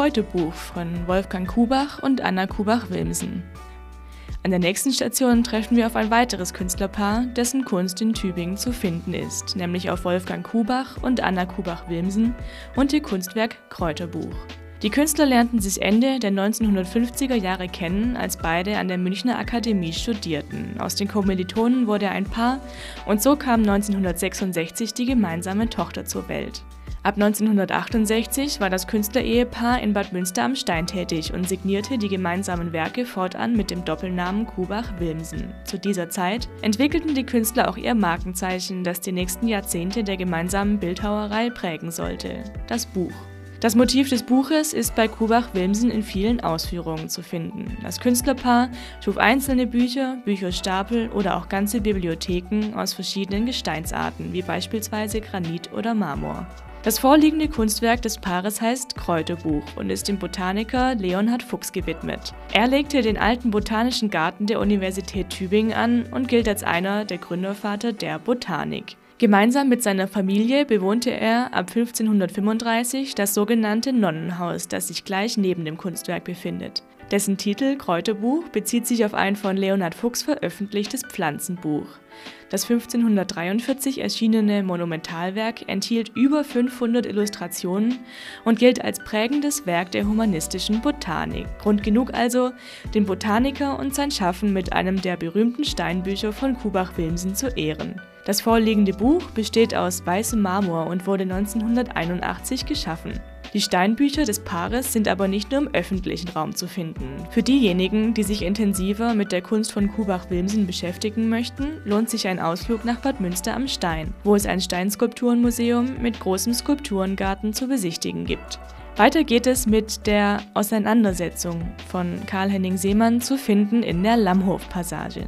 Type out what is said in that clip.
Kräuterbuch von Wolfgang Kubach und Anna Kubach-Wilmsen. An der nächsten Station treffen wir auf ein weiteres Künstlerpaar, dessen Kunst in Tübingen zu finden ist, nämlich auf Wolfgang Kubach und Anna Kubach-Wilmsen und ihr Kunstwerk Kräuterbuch. Die Künstler lernten sich Ende der 1950er Jahre kennen, als beide an der Münchner Akademie studierten. Aus den Kommilitonen wurde ein Paar und so kam 1966 die gemeinsame Tochter zur Welt. Ab 1968 war das Künstlerehepaar in Bad Münster am Stein tätig und signierte die gemeinsamen Werke fortan mit dem Doppelnamen Kubach-Wilmsen. Zu dieser Zeit entwickelten die Künstler auch ihr Markenzeichen, das die nächsten Jahrzehnte der gemeinsamen Bildhauerei prägen sollte: das Buch. Das Motiv des Buches ist bei Kubach-Wilmsen in vielen Ausführungen zu finden. Das Künstlerpaar schuf einzelne Bücher, Bücherstapel oder auch ganze Bibliotheken aus verschiedenen Gesteinsarten, wie beispielsweise Granit oder Marmor. Das vorliegende Kunstwerk des Paares heißt Kräuterbuch und ist dem Botaniker Leonhard Fuchs gewidmet. Er legte den alten Botanischen Garten der Universität Tübingen an und gilt als einer der Gründervater der Botanik. Gemeinsam mit seiner Familie bewohnte er ab 1535 das sogenannte Nonnenhaus, das sich gleich neben dem Kunstwerk befindet. Dessen Titel Kräuterbuch bezieht sich auf ein von Leonhard Fuchs veröffentlichtes Pflanzenbuch. Das 1543 erschienene Monumentalwerk enthielt über 500 Illustrationen und gilt als prägendes Werk der humanistischen Botanik. Grund genug also, den Botaniker und sein Schaffen mit einem der berühmten Steinbücher von Kubach-Wilmsen zu ehren. Das vorliegende Buch besteht aus weißem Marmor und wurde 1981 geschaffen. Die Steinbücher des Paares sind aber nicht nur im öffentlichen Raum zu finden. Für diejenigen, die sich intensiver mit der Kunst von Kubach-Wilmsen beschäftigen möchten, lohnt sich ein Ausflug nach Bad Münster am Stein, wo es ein Steinskulpturenmuseum mit großem Skulpturengarten zu besichtigen gibt. Weiter geht es mit der Auseinandersetzung von Karl-Henning Seemann zu finden in der Lammhof-Passage.